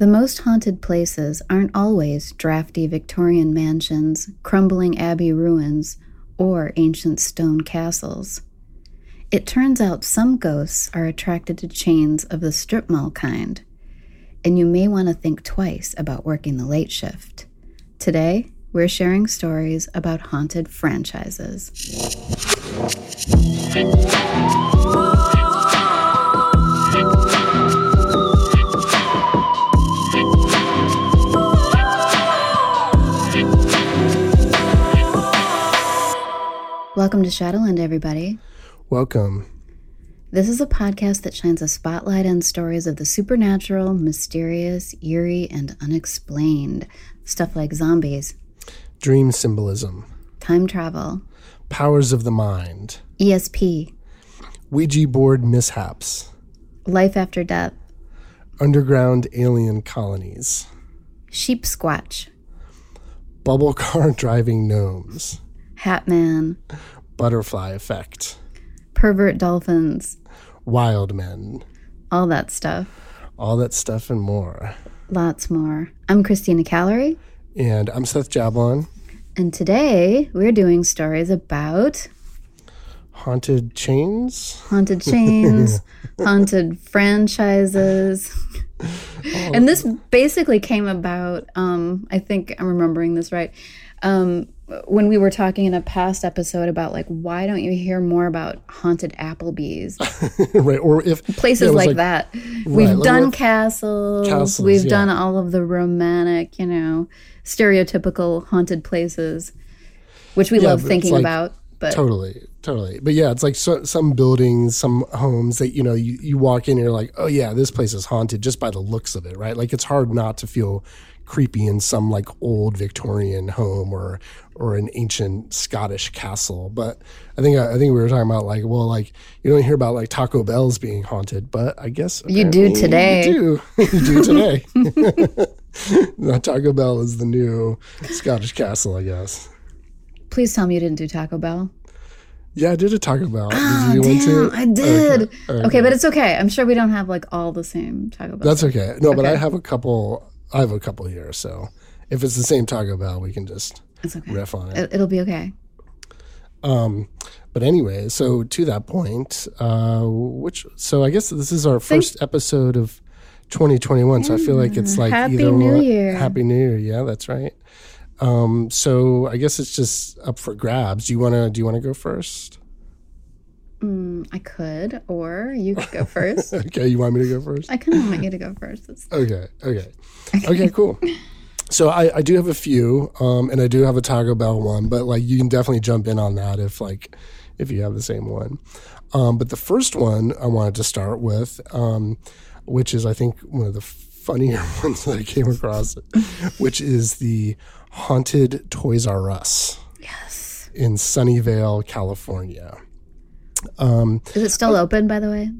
The most haunted places aren't always drafty Victorian mansions, crumbling abbey ruins, or ancient stone castles. It turns out some ghosts are attracted to chains of the strip mall kind, and you may want to think twice about working the late shift. Today, we're sharing stories about haunted franchises. Welcome to Shadowland, everybody. Welcome. This is a podcast that shines a spotlight on stories of the supernatural, mysterious, eerie, and unexplained. Stuff like zombies, Dream symbolism, time travel, powers of the mind, ESP, Ouija board mishaps, life after death, underground alien colonies, sheep squatch, bubble car driving gnomes, hat man, butterfly effect, pervert dolphins, wild men, all that stuff. all that stuff and more. Lots more. I'm Christina Callery, And I'm Seth Jablon, and today we're doing stories about haunted chains. haunted chains, haunted franchises. and this basically came about, um, I think I'm remembering this right. Um, when we were talking in a past episode about like why don't you hear more about haunted Applebee's right. Or if places yeah, was like, that we've like done castles, Castles, we've yeah. done all of the romantic you know stereotypical haunted places which we Yeah, love thinking like- about but Totally, totally. But yeah, it's like so, some buildings, some homes that you know you, you walk in and you're like, oh yeah, this place is haunted just by the looks of it, right? Like it's hard not to feel creepy in some like old Victorian home or or an ancient Scottish castle. But I think I think we were talking about like, well, like you don't hear about like Taco Bell's being haunted, but I guess You do today. You do, you do today. Taco Bell is the new Scottish castle, I guess. Please tell me you didn't do taco bell Yeah, I did a Taco Bell. Ah, did you want damn, to? I did. Okay, Okay, but it's okay. I'm sure we don't have like all the same Taco Bell. That's okay. No, but I have a couple. I have a couple here, so if it's the same Taco Bell, we can just it's okay. riff on it. It, it'll be okay. Um, but anyway, so to that point, uh, which so I guess this is our first episode of 2021. So I feel like it's like Happy either New Year. Happy New Year. Yeah, that's right. Um, so I guess it's just up for grabs. Do you want to? Do you want to go first? Mm, I could, or you could go first. Okay, you want me to go first? I kind of want you to go first. Okay. Okay. Okay. Cool. So I, I do have a few, um, and I do have a Taco Bell one, but like you can definitely jump in on that if like if you have the same one. Um, but the first one I wanted to start with, um, which is I think one of the funnier ones that I came across, which is the haunted Toys R Us Yes. in Sunnyvale, California. Um, Is it still open, by the way?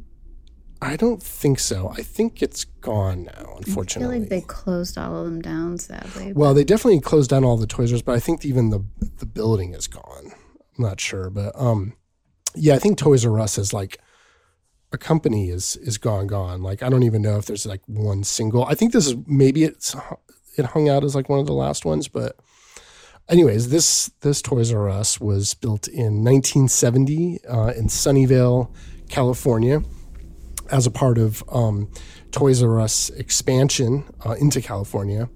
I don't think so. I think it's gone now, I feel unfortunately. like they closed all of them down, sadly. Well, they definitely closed down all the Toys R Us, but I think even the the building is gone. I'm not sure, but um, yeah, I think Toys R Us is like a company is is gone, gone. Like I don't even know if there's like one single. I think this is maybe it's it hung out as like one of the last ones, but anyways, this this Toys R Us was built in 1970 uh, in Sunnyvale, California, as a part of um, Toys R Us expansion uh, into California.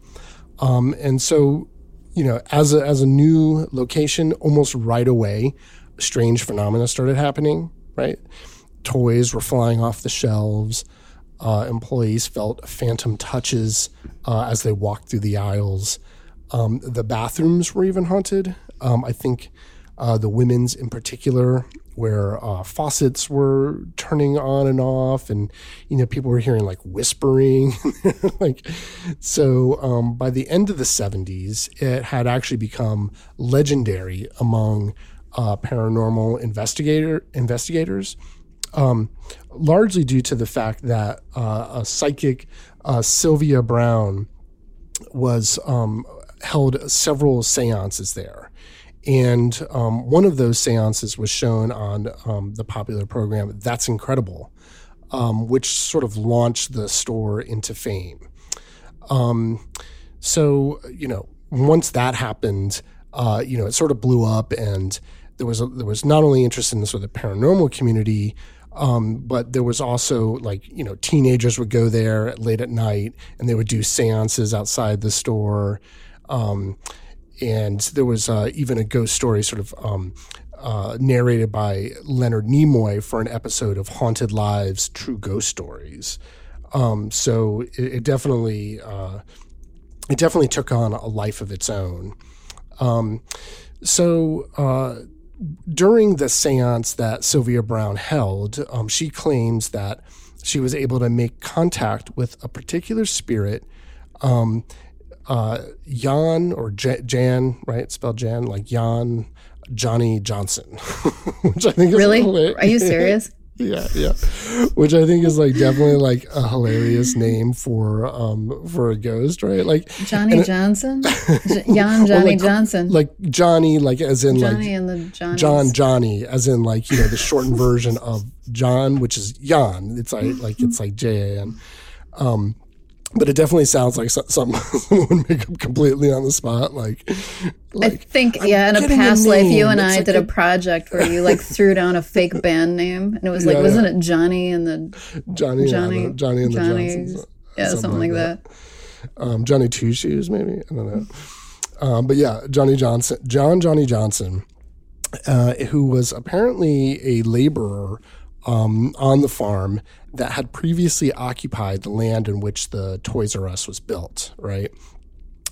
Um, and so, you know, as a, as a new location, almost right away, strange phenomena started happening, right? Toys were flying off the shelves. Uh, employees felt phantom touches uh, as they walked through the aisles. Um, the bathrooms were even haunted. Um, I think uh, the women's in particular, where uh, faucets were turning on and off, and you know people were hearing like whispering, like so. Um, by the end of the '70s, it had actually become legendary among uh, paranormal investigator investigators um, largely due to the fact that uh, a psychic, uh, Sylvia Browne, was um, held several seances there. And um, one of those seances was shown on um, the popular program That's Incredible, um, which sort of launched the store into fame. Um, so you know, once that happened, uh, you know, it sort of blew up, and there was a, there was not only interest in the sort of paranormal community, um, but there was also like you know teenagers would go there late at night and they would do seances outside the store, um, and there was uh, even a ghost story sort of um, uh, narrated by Leonard Nimoy for an episode of Haunted Lives: True Ghost Stories. Um, so it, it definitely uh, it definitely took on a life of its own. Um, so uh, during the seance that Sylvia Browne held, um, she claims that she was able to make contact with a particular spirit, um, uh, Jan or J- Jan, right? Spelled Jan, like Jan Johnny Johnson, which I think is really. Are you serious? yeah, yeah. Which I think is like definitely like a hilarious name for um for a ghost, right? Like Johnny Johnson, Jan Johnny like, Johnson, like Johnny, like as in Johnny like and the Johnnies. John Johnny, as in like you know the shortened version of John, which is Jan. It's like like it's like J A N. Um, but it definitely sounds like something someone would make up completely on the spot. Like, I think, yeah, in a getting a past life, you and It's I like did a a- project where you like threw down a fake band name, and it was like, Yeah, wasn't it Johnny and the Johnny, Johnny, yeah, the- Johnny and the Johnny's- Johnsons. yeah, something, like that. um, Johnny Two Shoes, maybe I don't know. Um, but yeah, Johnny Johnson, John Johnny Johnson, uh, who was apparently a laborer um, on the farm that had previously occupied the land in which the Toys R Us was built. Right.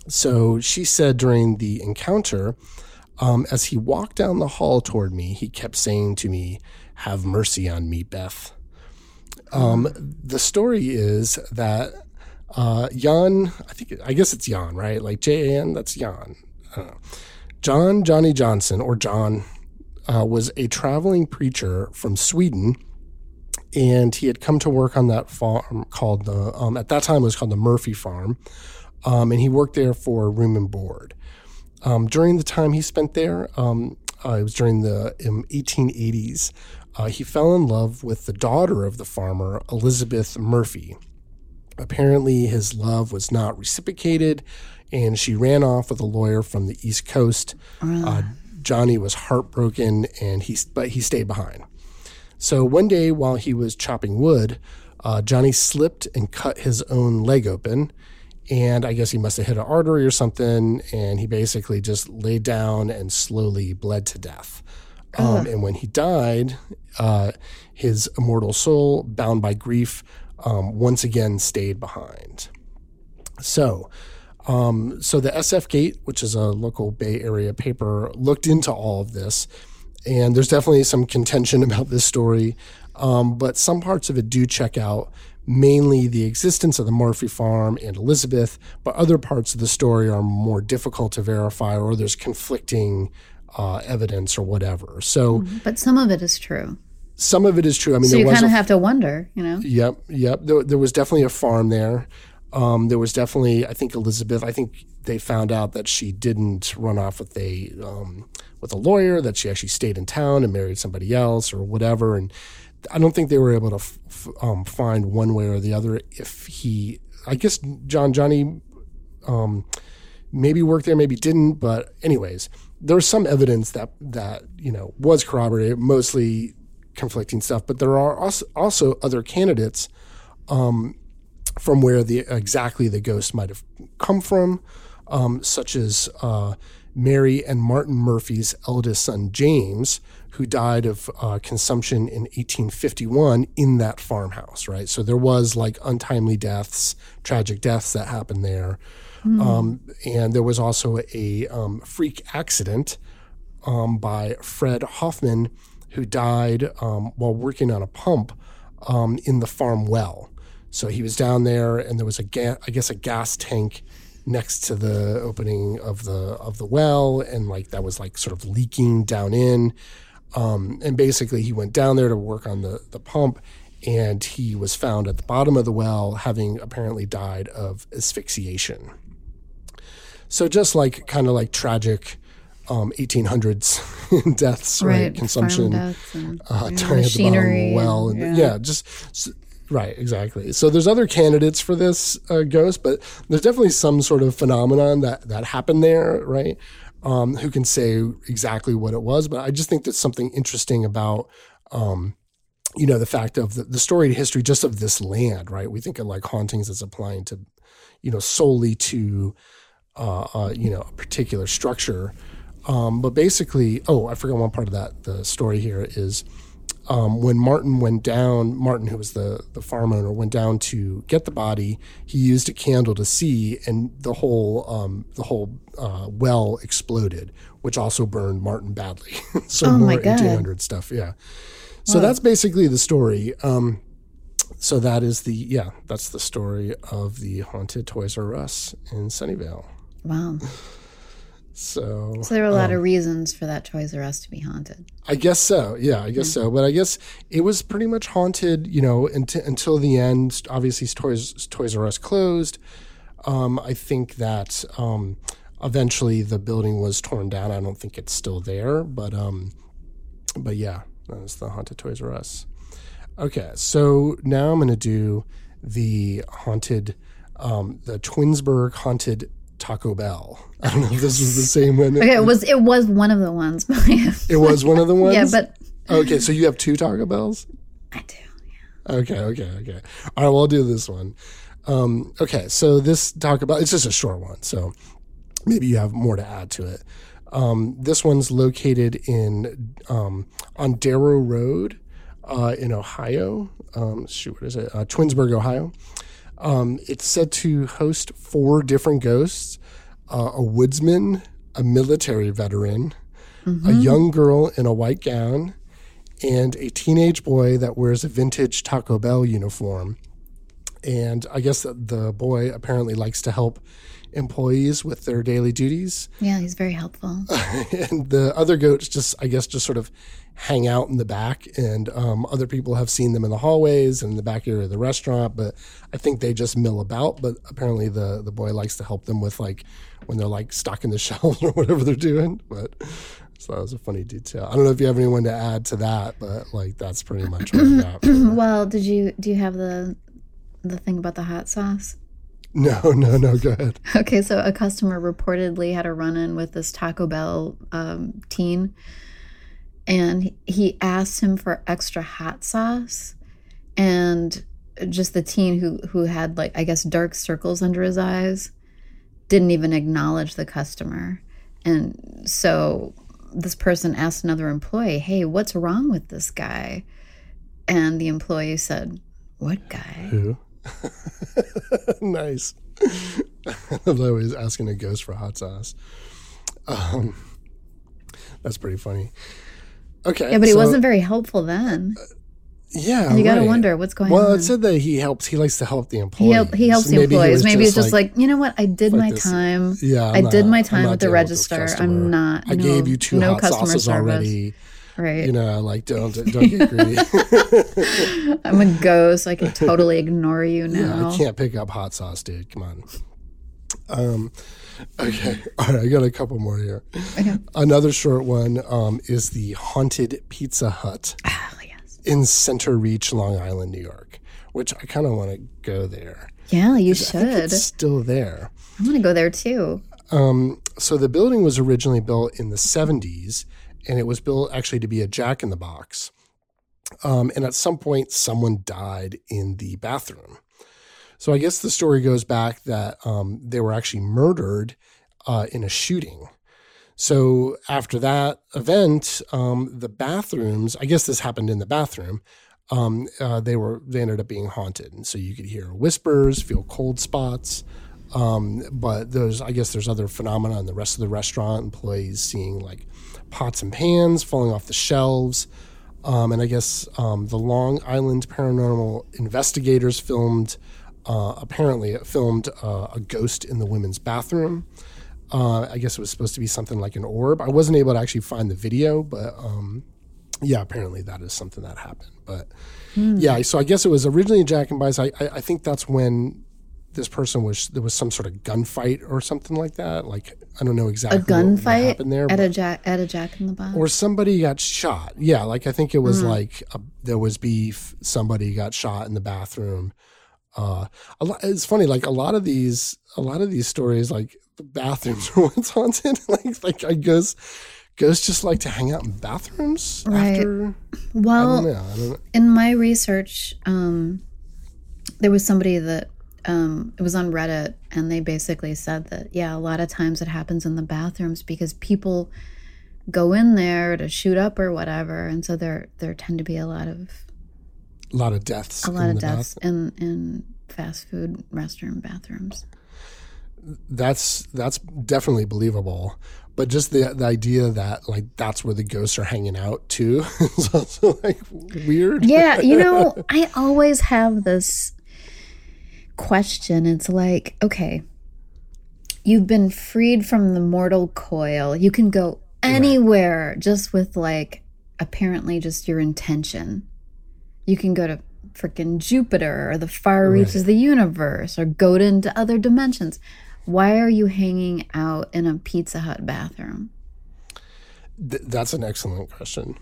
So she said during the encounter, um, as he walked down the hall toward me, he kept saying to me, "Have mercy on me, Beth." Um, the story is that uh, Jan, I think, I guess it's Jan, right? Like J A N, that's Jan. John Johnny Johnson, or John, uh, was a traveling preacher from Sweden, and he had come to work on that farm called the, um, at that time it was called the Murphy Farm, um, and he worked there for room and board. Um, during the time he spent there, um, uh, it was during the um, 1880s, uh, he fell in love with the daughter of the farmer, Elizabeth Murphy. Apparently, his love was not reciprocated, and she ran off with a lawyer from the East Coast. Uh, Johnny was heartbroken, and he but he stayed behind. So one day, while he was chopping wood, uh, Johnny slipped and cut his own leg open, and I guess he must have hit an artery or something, and he basically just laid down and slowly bled to death. Um, and when he died, uh, his immortal soul, bound by grief, um, once again stayed behind. So, um, so the SF Gate, which is a local Bay Area paper, looked into all of this, and there's definitely some contention about this story, um, but some parts of it do check out. Mainly the existence of the Murphy farm and Elizabeth, but other parts of the story are more difficult to verify, or there's conflicting uh, evidence or whatever. So But some of it is true. some of it is true. I mean, So you kind of have to wonder, you know? Yep, yep. There, there was definitely a farm there. Um, there was definitely, I think Elizabeth. I think they found out that she didn't run off with a um, with a lawyer. That she actually stayed in town and married somebody else or whatever. And I don't think they were able to f- um, find one way or the other if he. I guess John Johnny um, maybe worked there, maybe didn't. But anyways, there was some evidence that that you know was corroborated, mostly conflicting stuff. But there are also, also other candidates um, from where the exactly the ghost might have come from, um, such as uh, Mary and Martin Murphy's eldest son James, who died of uh, consumption in 1851 in that farmhouse. Right, so there was like untimely deaths, tragic deaths that happened there, um, and there was also a um, freak accident um, by Fred Hoffman, who died um, while working on a pump um, in the farm well. So he was down there, and there was a ga- I guess a gas tank next to the opening of the of the well, and like that was like sort of leaking down in. Um, and basically, he went down there to work on the the pump, and he was found at the bottom of the well, having apparently died of asphyxiation. So just like kind of like tragic um, 1800s deaths, right? Farm Consumption, deaths and, uh, you know, dying at the bottom of machinery. the well, and- and yeah, just Right, exactly. So there's other candidates for this uh, ghost, but there's definitely some sort of phenomenon that that happened there, right? Um, who can say exactly what it was? But I just think there's something interesting about, um, you know, the fact of the, the storied history just of this land, right? We think of like hauntings as applying to, you know, solely to, uh, uh, you know, a particular structure. Um, but basically, oh, I forgot one part of that. The story here is um, when Martin went down, Martin, who was the, the farm owner, went down to get the body. He used a candle to see, and the whole um, the whole uh, well exploded, which also burned Martin badly. so Oh, more God. 1800 stuff, yeah. So that's basically the story. Um, so that is the yeah, that's the story of the haunted Toys R Us in Sunnyvale. Wow. So So there were a lot of reasons for that Toys R Us to be haunted. I guess so. Yeah, I guess so. But I guess it was pretty much haunted, you know, until, until the end. Obviously, Toys Toys R Us closed. Um, I think that um, eventually the building was torn down. I don't think it's still there, but um, but yeah, that's the haunted Toys R Us. Okay, so now I'm going to do the haunted, um, the Twinsburg haunted Taco Bell. I don't know if this was the same one. Okay, it was it was one of the ones, but I have, It was one of the ones. yeah, but Okay, so you have two Taco Bells? I do. Yeah. Okay, okay, okay. All right, well, I'll do this one. Um, okay, so this Taco Bell, it's just a short one, so maybe you have more to add to it. Um, this one's located in um, on Darrow Road uh, in Ohio. Um, shoot, what is it? Uh, Twinsburg, Ohio. Um, it's said to host four different ghosts uh, a woodsman, a military veteran, a young girl in a white gown, and a teenage boy that wears a vintage Taco Bell uniform. And I guess the boy apparently likes to help employees with their daily duties. Yeah, he's very helpful. and the other goats just, I guess, just sort of hang out in the back. And um, other people have seen them in the hallways and in the back area of the restaurant. But I think they just mill about. But apparently the, the boy likes to help them with like when they're like stocking the shelves or whatever they're doing. But so that was a funny detail. I don't know if you have anyone to add to that, but like that's pretty much what I got. well, did you do you have the the thing about the hot sauce? No, no, no. Go ahead. Okay, so a customer reportedly had a run in with this Taco Bell um, teen, and he- he asked him for extra hot sauce, and just the teen who who had like I guess dark circles under his eyes didn't even acknowledge the customer, and so this person asked another employee, "Hey, what's wrong with this guy?" And the employee said, "What guy?" Who? nice. I love that he's asking a ghost for hot sauce. Um, that's pretty funny. Okay. Yeah, but he so- wasn't very helpful then. Yeah. You got to wonder what's going Well, on. Well, it said that he helps. He likes to help the he, employees. help, he helps So the maybe he employees. was Maybe it's just like, you know what? I did like my this- time. yeah, I'm I did not- my time with the register. customer. I'm not. I no- gave you two no hot customer sauces service. already. Right. You know, like don't don't get greedy. I'm a ghost. I can totally ignore you Yeah, now. I can't pick up hot sauce, dude. Come on. Um, okay, all right. I got a couple more here. Okay. Another short one um, is the haunted Pizza Hut Oh, yes. in Centereach, Long Island, New York. Which I kind of want to go there. Yeah, you should. it's still there. I want to go there too. Um, so the building was originally built in the 70s, and it was built actually to be a Jack in the Box. Um, and at some point, someone died in the bathroom. So I guess the story goes back that um, they were actually murdered uh, in a shooting. So after that event, um, the bathrooms, I guess this happened in the bathroom, um, uh, they were they ended up being haunted, and so you could hear whispers, feel cold spots. Um, but there's, I guess, there's other phenomena in the rest of the restaurant. Employees seeing like pots and pans falling off the shelves, um, and I guess um, the Long Island Paranormal Investigators filmed. Uh, apparently, it filmed uh, a ghost in the women's bathroom. Uh, I guess it was supposed to be something like an orb. I wasn't able to actually find the video, but um, yeah, apparently that is something that happened. But yeah, so I guess it was originally Jack and Bice. I, I, I think that's when this person was there was some sort of gunfight or something like that. Like I don't know exactly A gunfight happened there, at a jack at a Jack in the Box. or somebody got shot. Yeah, like I think it was like a, there was beef. Somebody got shot in the bathroom. Uh, a lot, it's funny. Like a lot of these, a lot of these stories, like the bathrooms are what's haunted. like like I ghosts, ghosts just like to hang out in bathrooms Right. after. I well, don't know. I don't know. in my research, um, there was somebody that um, it was on Reddit, and they basically said that yeah, a lot of times it happens in the bathrooms because people go in there to shoot up or whatever, and so there there tend to be a lot of A lot of deaths. a lot in of deaths in in fast food restroom bathrooms. That's that's definitely believable. But just the the idea that like that's where the ghosts are hanging out too is also like weird. Yeah, you know, I always have this question. It's like, okay, you've been freed from the mortal coil. You can go anywhere just with like apparently just your intention. You can go to freaking Jupiter or the far reaches of the universe or go into other dimensions. Why are you hanging out in a Pizza Hut bathroom? Th- that's an excellent question.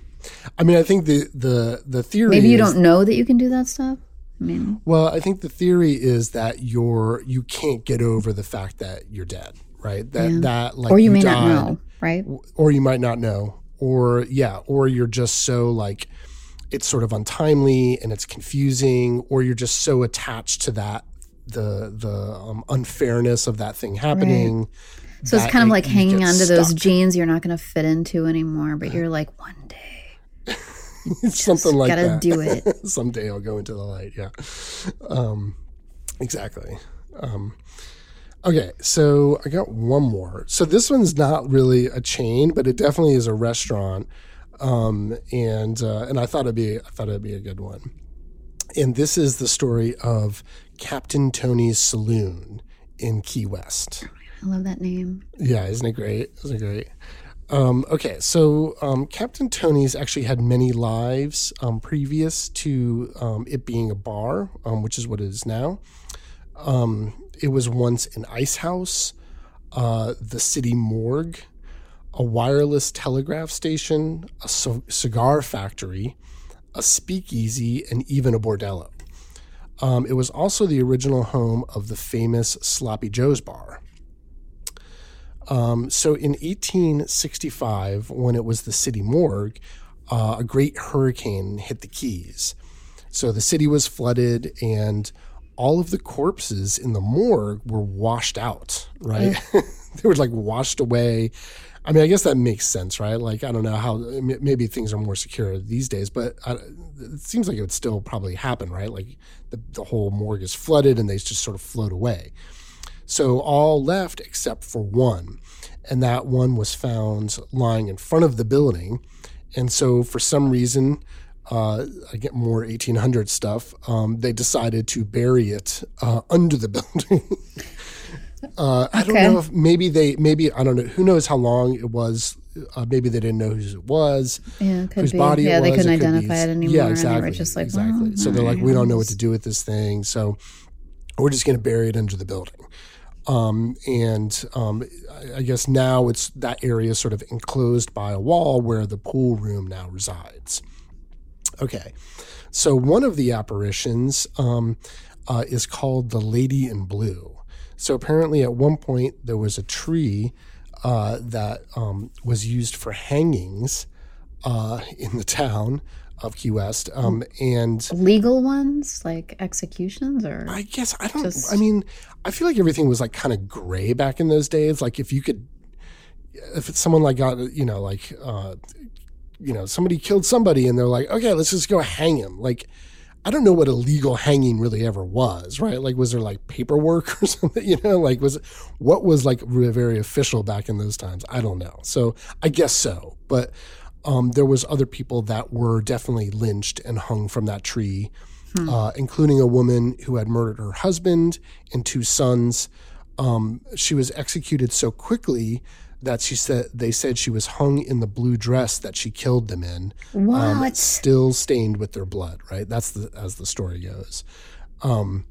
I mean, I think the the the theory. Maybe you don't know that you can do that stuff. I mean, Well, I think the theory is that you're you can't get over the fact that you're dead, right? That that like or you, may died, not know, right? or you might not know, or yeah, or you're just so like it's sort of untimely and it's confusing, or you're just so attached to that the the um, unfairness of that thing happening. So it's kind of like you hanging onto those stuck. jeans you're not going to fit into anymore, but you're like, one day, something like gotta that. do it. Someday I'll go into the light. Yeah. Um, exactly. Um, okay, so I got one more. So this one's not really a chain, but it definitely is a restaurant. Um, and uh, and I thought it'd be I thought it'd be a good one. And this is the story of Captain Tony's Saloon in Key West. I love that name. Yeah, isn't it great? Isn't it great? Um, okay, so um, Captain Tony's actually had many lives um, previous to um, it being a bar, um, which is what it is now. Um, it was once an ice house, uh, the city morgue, a wireless telegraph station, a c- cigar factory, a speakeasy, and even a bordello. It was also the original home of the famous Sloppy Joe's bar. Um, so in 1865, when it was the city morgue, uh, a great hurricane hit the Keys. So the city was flooded, and all of the corpses in the morgue were washed out. Right, they were like washed away. I mean, I guess that makes sense, right? Like, I don't know how maybe things are more secure these days, but I, it seems like it would still probably happen, right? Like the, the whole morgue is flooded and they just sort of float away. So all left except for one. And that one was found lying in front of the building. And so for some reason, uh, I get more 1800 stuff, um, they decided to bury it uh, under the building. uh, I don't know if maybe they, maybe, I don't know, who knows how long it was. Uh, maybe they didn't know whose it was Yeah, it whose be. body yeah, it they couldn't It identify it anymore. Yeah, And exactly. just like, exactly. well, so they're like, we don't know what to do with this thing, so we're just going to bury it under the building. Um, and um, I- guess now it's that area sort of enclosed by a wall where the pool room now resides. Okay, so one of the apparitions um, uh, is called the Lady in Blue. So apparently, at one point, there was a tree uh, that um, was used for hangings uh, in the town of Key West, um, and Legal ones, like executions, or I guess I don't. Just- I mean, I feel like everything was like kind of gray back in those days. Like if you could, if it's someone like got you know like uh, you know somebody killed somebody and they're like, okay, let's just go hang him. Like I don't know what a legal hanging really ever was, right? Like was there like paperwork or something? You know, like was what was like very official back in those times? I don't know. So I guess so, but. Um, there was other people that were definitely lynched and hung from that tree uh, including a woman who had murdered her husband and two sons. Um, she was executed so quickly that she said they said she was hung in the blue dress that she killed them in, um, what? still stained with their blood. Right, that's the as the story goes. Um,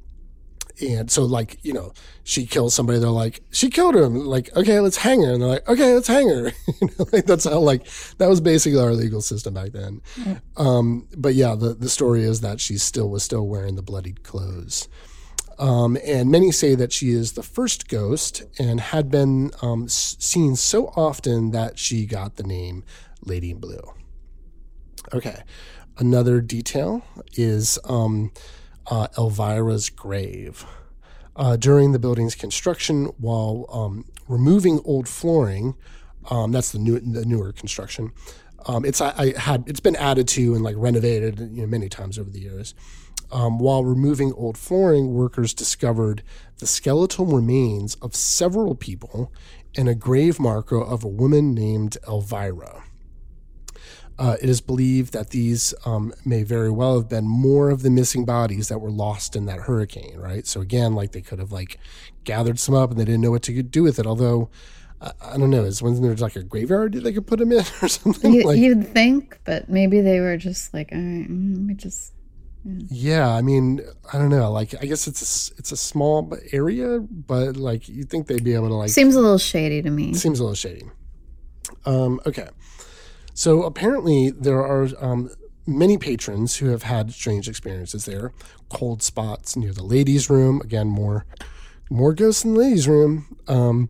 and so like you know she kills somebody they're like she killed him. Like okay let's hang her. And they're like okay let's hang her. You know, like that's how like that was basically our legal system back then. Yeah. um, but yeah the, the story is that she still was still wearing the bloodied clothes. Um, and many say that she is the first ghost and had been um, seen so often that she got the name lady in blue. Okay another detail is um, uh, Elvira's grave. Uh, during the building's construction, while um, removing old flooring, um, that's the new the newer construction. Um, it's I, I, had it's been added to and like renovated you know, many times over the years. Um, while removing old flooring, workers discovered the skeletal remains of several people and a grave marker of a woman named Elvira. Uh, it is believed that these um, may very well have been more of the missing bodies that were lost in that hurricane, right? So again, like they could have like gathered some up and they didn't know what to do with it. Although I, I don't know, is when there's like a graveyard they could put them in or something? You, like, you'd think, but maybe they were just like, all right, mm, we just. Yeah. yeah, I mean, I don't know. Like, I guess it's a, it's a small area, but like you think they'd be able to like. Seems a little shady to me. Seems a little shady. Um, okay. So apparently, there are um, many patrons who have had strange experiences there. Cold spots near the ladies' room. Again, more more ghosts in the ladies' room. Um,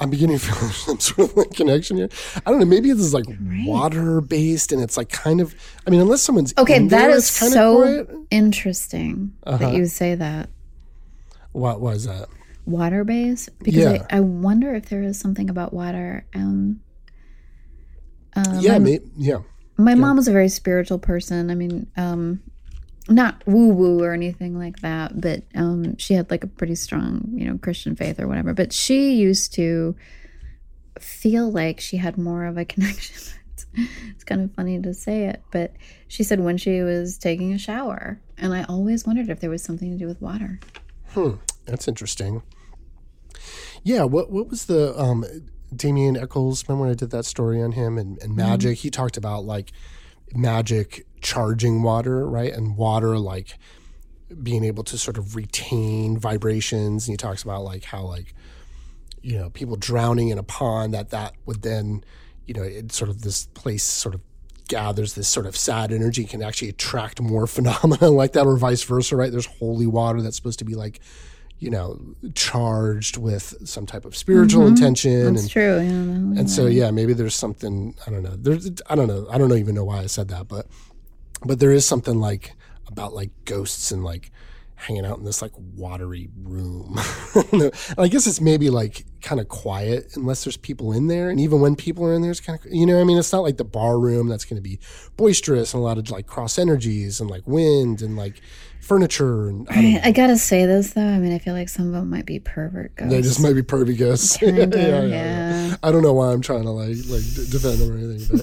I'm beginning to feel some sort of like connection here. I don't know. Maybe this is like right. water based, and it's like kind of. I mean, unless someone's okay, that is so interesting uh-huh. that you say that. What was that? Water based because yeah. I, I, wonder if there is something about water. Um, uh, yeah, my, yeah. My yeah. mom was a very spiritual person. I mean, um, not woo woo or anything like that, but um, she had like a pretty strong, you know, Christian faith or whatever. But she used to feel like she had more of a connection. it's, it's kind of funny to say it, but she said when she was taking a shower, and I always wondered if there was something to do with water. Hmm, that's interesting. Yeah, what what was the um Damien Echols, remember when I did that story on him and, and mm-hmm. magic? Mm-hmm. He talked about like magic charging water, right? And water like being able to sort of retain vibrations. And he talks about like how like, you know, people drowning in a pond that that would then, you know, it sort of this place sort of gathers this sort of sad energy can actually attract more phenomena like that or vice versa, right? There's holy water that's supposed to be like you know, charged with some type of spiritual mm-hmm. intention. That's and, true. Yeah, and so, yeah, maybe there's something, I don't know. There's, I don't know. I don't even know why I said that, but, but there is something like about like ghosts and like hanging out in this like watery room. I guess it's maybe like kind of quiet unless there's people in there. And even when people are in there, it's kind of, you know, I mean, it's not like the bar room that's going to be boisterous and a lot of like cross energies and like wind and like furniture. And I, I, gotta say this though. I mean, I feel like some of them might be pervert ghosts. They just might be pervy ghosts. Of, yeah, yeah, yeah, I don't know why I'm trying to like like defend them or anything.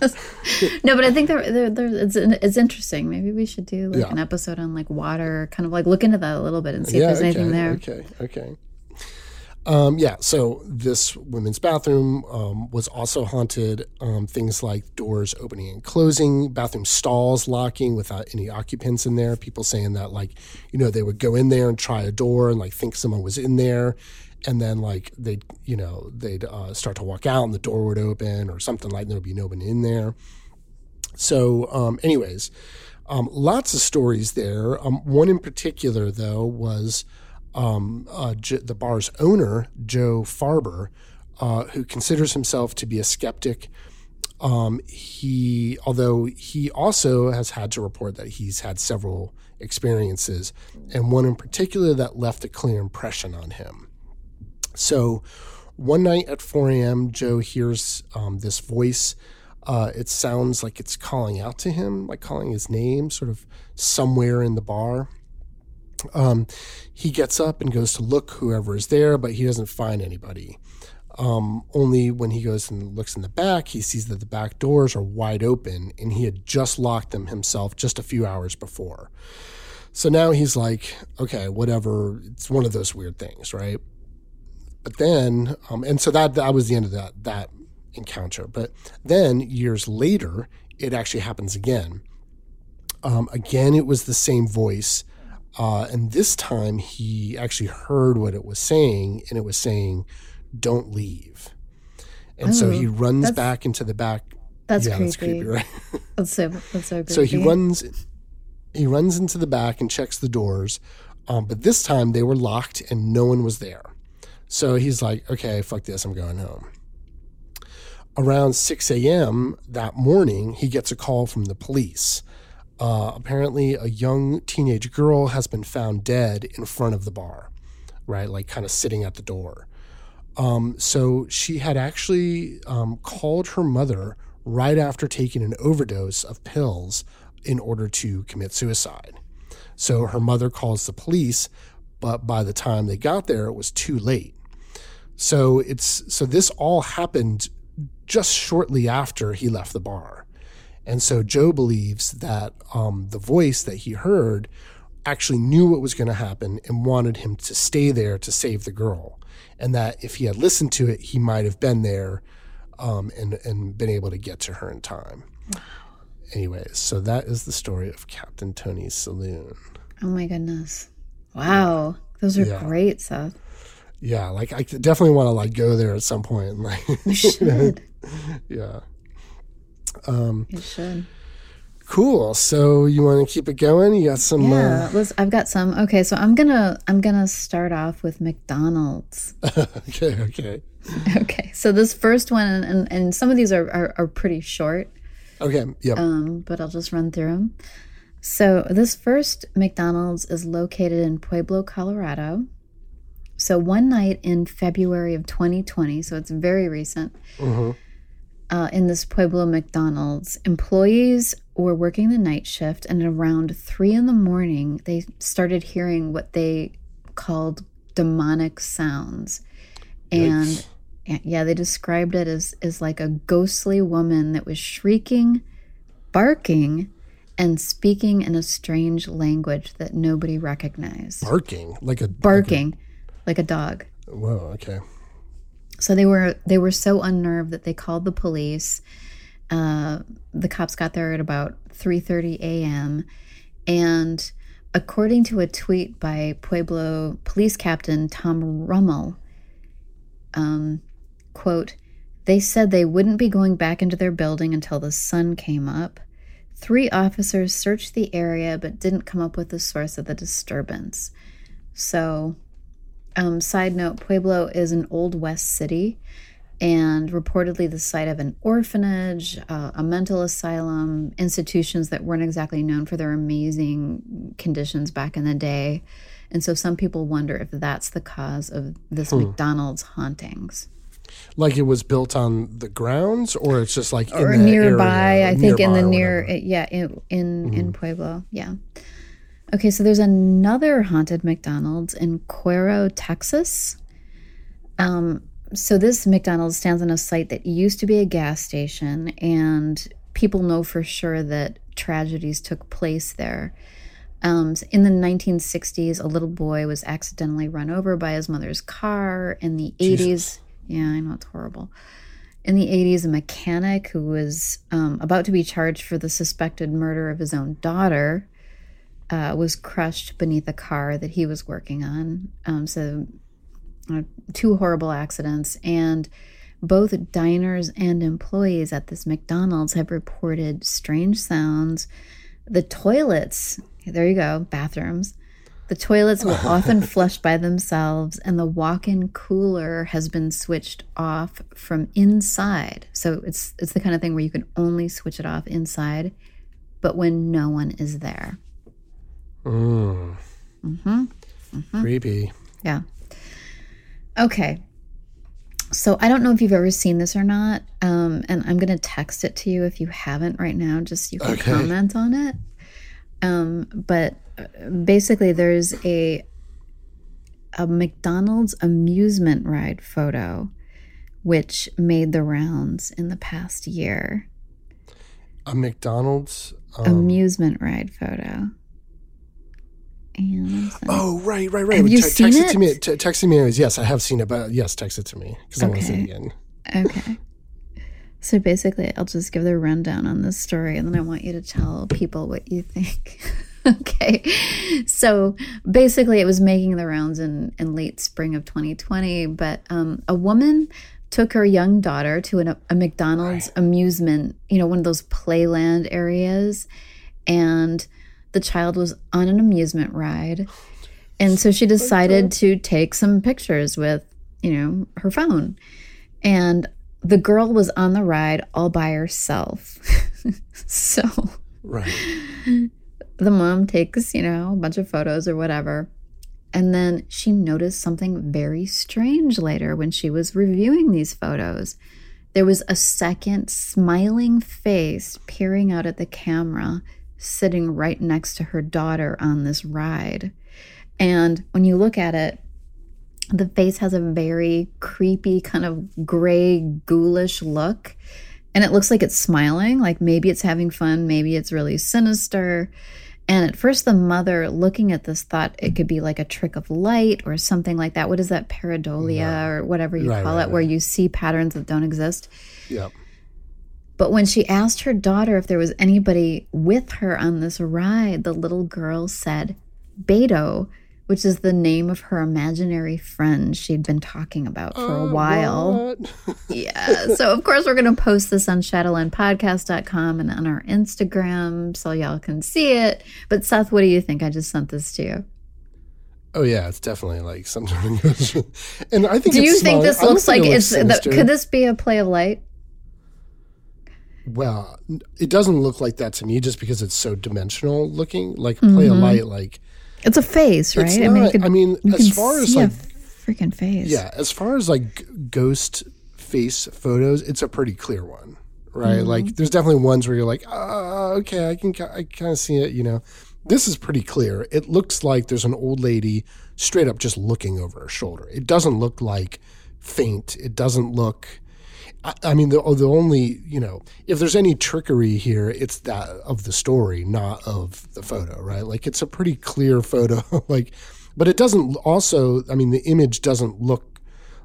But. no, but I think they're, they're, they're, it's it's interesting. Maybe we should do like an episode on like water, kind of like look into that a little bit and see if there's okay, anything there. Okay. Okay. Um, yeah, so this women's bathroom um, was also haunted. Um, things like doors opening and closing, bathroom stalls locking without any occupants in there. People saying that, like, you know, they would go in there and try a door and like think someone was in there, and then like they'd, you know, they'd uh, start to walk out and the door would open or something like there would be nobody in there. So, um, anyways, um, lots of stories there. Um, one in particular, though, was um, uh, J- the bar's owner, Joe Farber, uh, who considers himself to be a skeptic. Um, he, although he also has had to report that he's had several experiences, and one in particular that left a clear impression on him. So, one night at 4 a.m., Joe hears um, this voice. Uh, it sounds like it's calling out to him, like calling his name, sort of somewhere in the bar. Um, he gets up and goes to look whoever is there, but he doesn't find anybody. Um, only when he goes and looks in the back, he sees that the back doors are wide open and he had just locked them himself just a few hours before. So now he's like, okay, whatever. It's one of those weird things, right? But then, um, and so that that was the end of that that encounter. But then years later, it actually happens again. Um, again, it was the same voice Uh, and this time he actually heard what it was saying, and it was saying, "Don't leave." And so he Oh, runs back into the back. That's yeah, creepy. that's creepy, right? That's so that's so creepy. So he runs he runs into the back and checks the doors. Um, but this time they were locked and no one was there. So he's like, okay, fuck this, I'm going home. Around 6 a.m. that morning, he gets a call from the police. Uh, apparently, a young teenage girl has been found dead in front of the bar, right? Like kind of sitting at the door. Um, so she had actually um, called her mother right after taking an overdose of pills in order to commit suicide. So her mother calls the police, but by the time they got there, it was too late. So it's so this all happened just shortly after he left the bar, and so Joe believes that um, the voice that he heard actually knew what was going to happen and wanted him to stay there to save the girl, and that if he had listened to it, he might have been there um, and and been able to get to her in time. Anyways, so that is the story of Captain Tony's Saloon. oh my goodness. Wow. Those are Yeah. great, Seth. Yeah, like I definitely want to like go there at some point. and, Like, You should. yeah, Um, you should. cool. So you want to keep it going? You got some? Yeah, let's, I've got some. Okay, so I'm gonna I'm gonna start off with McDonald's. Uh, okay, okay, Okay, so this first one, and, and, some of these are, are, are pretty short, okay. Yep. um, but I'll just run through them. So this first McDonald's is located in Pueblo, Colorado. So one night in February of 2020, so it's very recent, Mhm. Uh, in this Pueblo McDonald's, employees were working the night shift, and around three in the morning, they started hearing what they called demonic sounds. And Yikes. yeah, yeah, they described it as, as like a ghostly woman that was shrieking, barking, and speaking in a strange language that nobody recognized. barking like a Barking like a dog. like a- whoa. Okay. So they were they were so unnerved that they called the police. Uh, the cops got there at about 3:30 a.m. and according to a tweet by Pueblo Police Captain Tom Rummel, um, quote, they said they wouldn't be going back into their building until the sun came up. Three officers searched the area but didn't come up with the source of the disturbance. So, um, side note Pueblo is an old West city and reportedly the site of an orphanage, uh, a mental asylum, institutions that weren't exactly known for their amazing conditions back in the day. And so some people wonder if that's the cause of this McDonald's hauntings. Like it was built on the grounds, or it's just like in or nearby. area, I think in the near, yeah, in in, in Pueblo, yeah. Okay, so there's another haunted McDonald's in Cuero, Texas. Um, so this McDonald's stands on a site that used to be a gas station, and people know for sure that tragedies took place there. Um, in the 1960s, a little boy was accidentally run over by his mother's car. In the 80s, yeah, I know it's horrible. In the 80s, a mechanic who was um, about to be charged for the suspected murder of his own daughter uh, was crushed beneath a car that he was working on. Um, so, uh, two horrible accidents. And both diners and employees at this McDonald's have reported strange sounds. The toilets, there you go, bathrooms. The toilets will often flush by themselves, and the walk in cooler has been switched off from inside. So it's, it's the kind of thing where you can only switch it off inside, but when no one is there. Mm. hmm mm-hmm. Creepy. Yeah. Okay. So I don't know if you've ever seen this or not, um, and I'm gonna text it to you if you haven't right now, just you can Okay. comment on it. Um, but uh, basically, there's a a McDonald's amusement ride photo, which made the rounds in the past year. A McDonald's. Um, amusement ride photo. And Oh right, right, right. Have you Te- seen text it to me. it? Te- text it to me. anyways. Yes, I have seen it, but yes, text it to me because I want to see it again. Okay. So basically, I'll just give the rundown on this story, and then I want you to tell people what you think. okay. So basically, it was making the rounds in, in late spring of 2020. But um, a woman took her young daughter to an, a McDonald's right. amusement, you know, one of those playland areas. And the child was on an amusement ride. And so she decided to take some pictures with, you know, her phone. And the girl was on the ride all by herself. so right. the mom takes, you know, a bunch of photos or whatever. And then she noticed something very strange later when she was reviewing these photos. There was a second smiling face peering out at the camera, sitting right next to her daughter on this ride. And when you look at it, the face has a very creepy, kind of gray, ghoulish look. And it looks like it's smiling, like maybe it's having fun, maybe it's really sinister. And at first, the mother looking at this thought it could be like a trick of light or something like that. What is that, pareidolia or whatever you right, call right, it, right. where you see patterns that don't exist? Yep. But when she asked her daughter if there was anybody with her on this ride, the little girl said, Beto, which is the name of her imaginary friend she'd been talking about for uh, a while. yeah. So, of course, we're going to post this on shadowlandpodcast.com and on our Instagram so y'all can see it. But, Seth, what do you think? I just sent this to you. Oh yeah, it's definitely like something. and I think. Do you think this looks like it it's? The, could this be a play of light? Well, it doesn't look like that to me, just because it's so dimensional looking. Like play mm-hmm. of light, like it's a face, right? Not, I mean, could, I mean as far as like freaking face. Yeah, as far as like ghost face photos, it's a pretty clear one, right? Mm-hmm. Like there's definitely ones where you're like, oh, okay, I can I kind of see it, you know. This is pretty clear. It looks like there's an old lady straight up just looking over her shoulder. It doesn't look like faint. It doesn't look I, mean, the the only you know, if there's any trickery here, it's that of the story, not of the photo, right? Like it's a pretty clear photo, like, but it doesn't also. I mean, the image doesn't look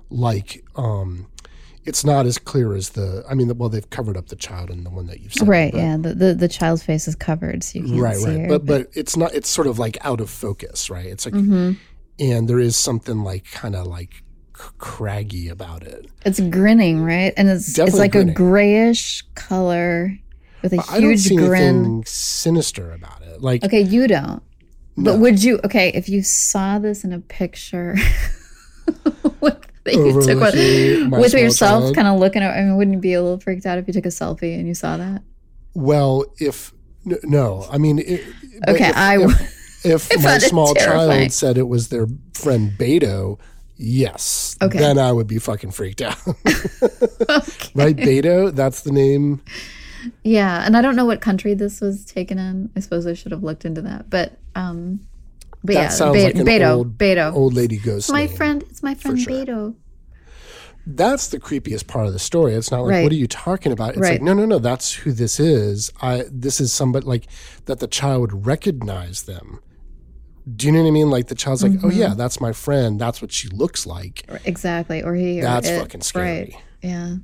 like. um it's not as clear as the. I mean, the, well, they've covered up the child in the one that you've seen. Right. But, yeah. The, the, the child's face is covered, so you can't right, see right. Her, but, but it's not. It's sort of like out of focus, right? It's like, mm-hmm. and there is something like kind of like craggy about it. It's grinning, right? And it's Definitely it's like grinning. a grayish color with a huge I don't see grin. Sinister about it. Like okay, you don't. No. But would you? Okay, if you saw this in a picture. that you took with, with yourself, kind of looking at. I mean, wouldn't you be a little freaked out if you took a selfie and you saw that? Well, if no, I mean, it, okay, if, I. If, if, if my small child said it was their friend Beto, Yes. Okay. Then I would be fucking freaked out. okay. Right? Beto, that's the name. Yeah. And I don't know what country this was taken in. I suppose I should have looked into that. But um but that yeah, sounds Be- like an Beto, old, Beto. old lady ghost. my friend it's my friend sure. Beto. That's the creepiest part of the story. It's not like right. what are you talking about? It's right. like no, no, no. That's who this is. I this is somebody like that. The child would recognize them do you know what I mean? Like the child's like, mm-hmm. oh yeah, mm-hmm. that's my friend. That's what she looks like. Exactly. Or he. That's or it, fucking scary. Right. Yeah.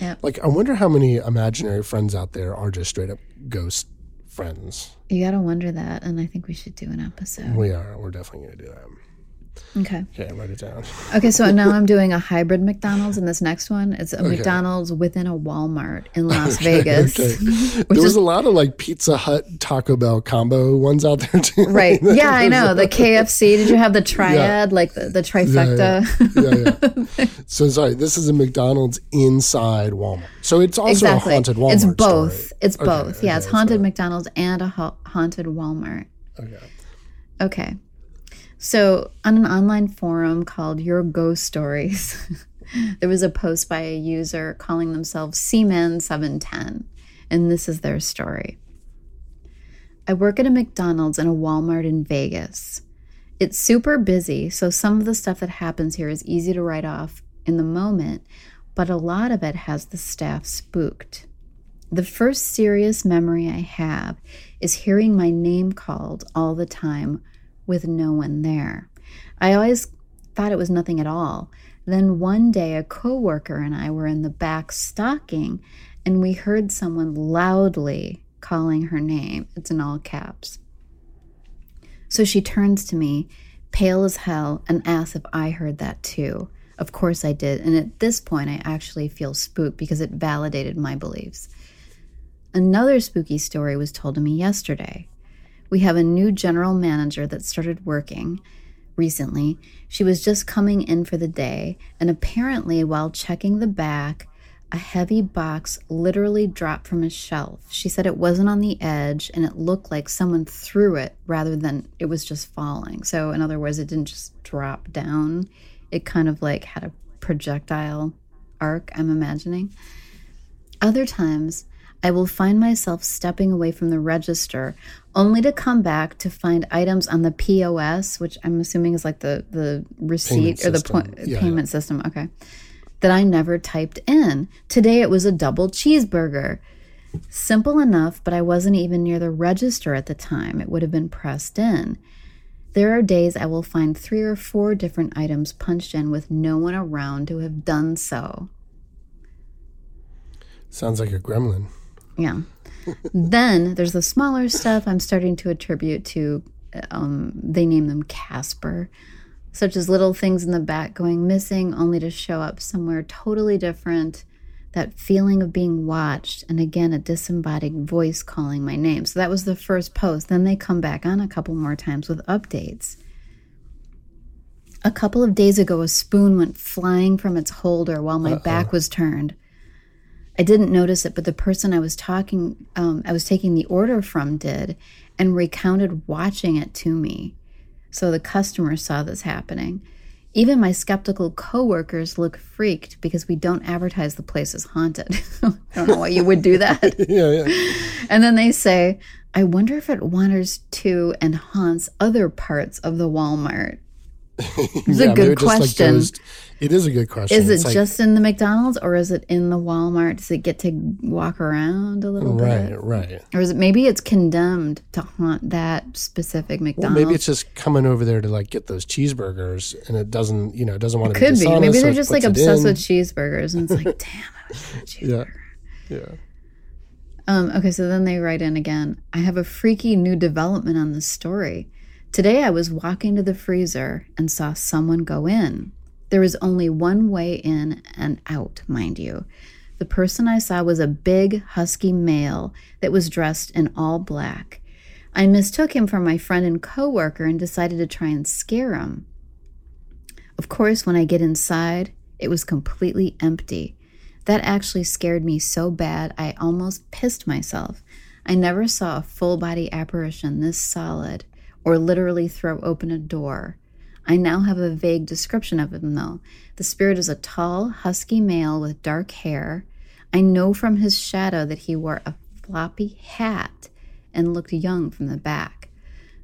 Yeah. Like I wonder how many imaginary friends out there are just straight up ghost friends. You gotta wonder that, and I think we should do an episode. We are. We're definitely gonna do that. Okay. Okay, write it down. okay, so now I'm doing a hybrid McDonald's, and this next one it's a okay. McDonald's within a Walmart in Las okay, Vegas. Okay. there was is, a lot of like Pizza Hut, Taco Bell combo ones out there too. Right. yeah, I know. The KFC. Did you have the triad, yeah. like the, the trifecta? Yeah, yeah. yeah, so sorry, this is a McDonald's inside Walmart. So it's also exactly. a haunted Walmart. It's both. Story. It's both. yeah, it's haunted McDonald's and a ha- haunted Walmart. Okay. Okay. So, on an online forum called Your Ghost Stories, there was a post by a user calling themselves Seaman710, and this is their story. I work at a McDonald's and a Walmart in Vegas. It's super busy, so some of the stuff that happens here is easy to write off in the moment, but a lot of it has the staff spooked. The first serious memory I have is hearing my name called all the time with no one there. I always thought it was nothing at all. Then one day, a coworker and I were in the back stocking, and we heard someone loudly calling her name. It's in all caps. So she turns to me, pale as hell, and asks if I heard that too. Of course I did, and at this point I actually feel spooked because it validated my beliefs. Another spooky story was told to me yesterday. We have a new general manager that started working recently. She was just coming in for the day, and apparently, while checking the back, a heavy box literally dropped from a shelf. She said it wasn't on the edge and it looked like someone threw it rather than it was just falling. So, in other words, it didn't just drop down, it kind of like had a projectile arc, I'm imagining. Other times, I will find myself stepping away from the register only to come back to find items on the POS, which I'm assuming is like the, the receipt Payment or the point, Yeah, payment system. Okay. That I never typed in. Today it was a double cheeseburger. Simple enough, but I wasn't even near the register at the time. It would have been pressed in. There are days I will find three or four different items punched in with no one around to have done so. Sounds like a gremlin. Yeah. Then there's the smaller stuff I'm starting to attribute to, um, they name them Casper, such as little things in the back going missing only to show up somewhere totally different. That feeling of being watched, and again, a disembodied voice calling my name. So that was the first post. Then they come back on a couple more times with updates. A couple of days ago, a spoon went flying from its holder while my back was turned. I didn't notice it, but the person I was talking, um, I was taking the order from did and recounted watching it to me. So the customer saw this happening. Even my skeptical coworkers look freaked because we don't advertise the place as haunted. I don't know why you would do that. yeah, yeah. And then they say, I wonder if it wanders to and haunts other parts of the Walmart. It's Yeah, a good it just, like, question. it is a good question. Is it It's like- just in the McDonald's or is it in the Walmart? Does it get to walk around a little right, bit? right? Right. Or is it maybe it's condemned to haunt that specific McDonald's? Well, maybe it's just coming over there to like get those cheeseburgers, and it doesn't, you know, it doesn't want to Could be. dishonest, Maybe they're it just like obsessed with cheeseburgers and it's like, damn, I wish I had a cheeseburger. Yeah, yeah. Um, okay, so then they write in again. I have a freaky new development on this story. Today I was walking to the freezer and saw someone go in. There is only one way in and out, mind you. The person I saw was a big, husky male that was dressed in all black. I mistook him for my friend and coworker and decided to try and scare him. Of course, when I get inside, it was completely empty. That actually scared me so bad I almost pissed myself. I never saw a full body apparition this solid or literally throw open a door. I now have a vague description of him, though. The spirit is a tall, husky male with dark hair. I know from his shadow that he wore a floppy hat and looked young from the back.